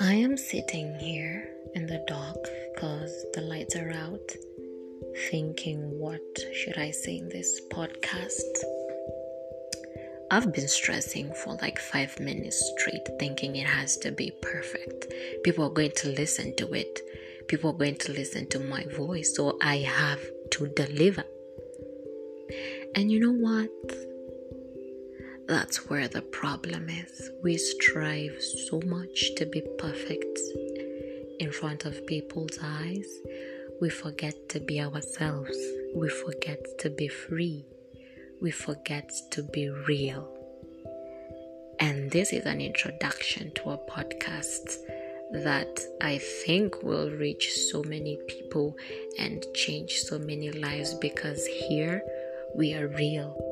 I am sitting here in the dark because the lights are out, thinking, what should I say in this podcast? I've been stressing for like five minutes straight, thinking it has to be perfect. People are going to listen to it, people are going to listen to my voice, so I have to deliver. And you know what? That's where the problem is. We strive so much to be perfect in front of people's eyes. We forget to be ourselves. We forget to be free. We forget to be real. And this is an introduction to a podcast that I think will reach so many people and change so many lives because here we are real.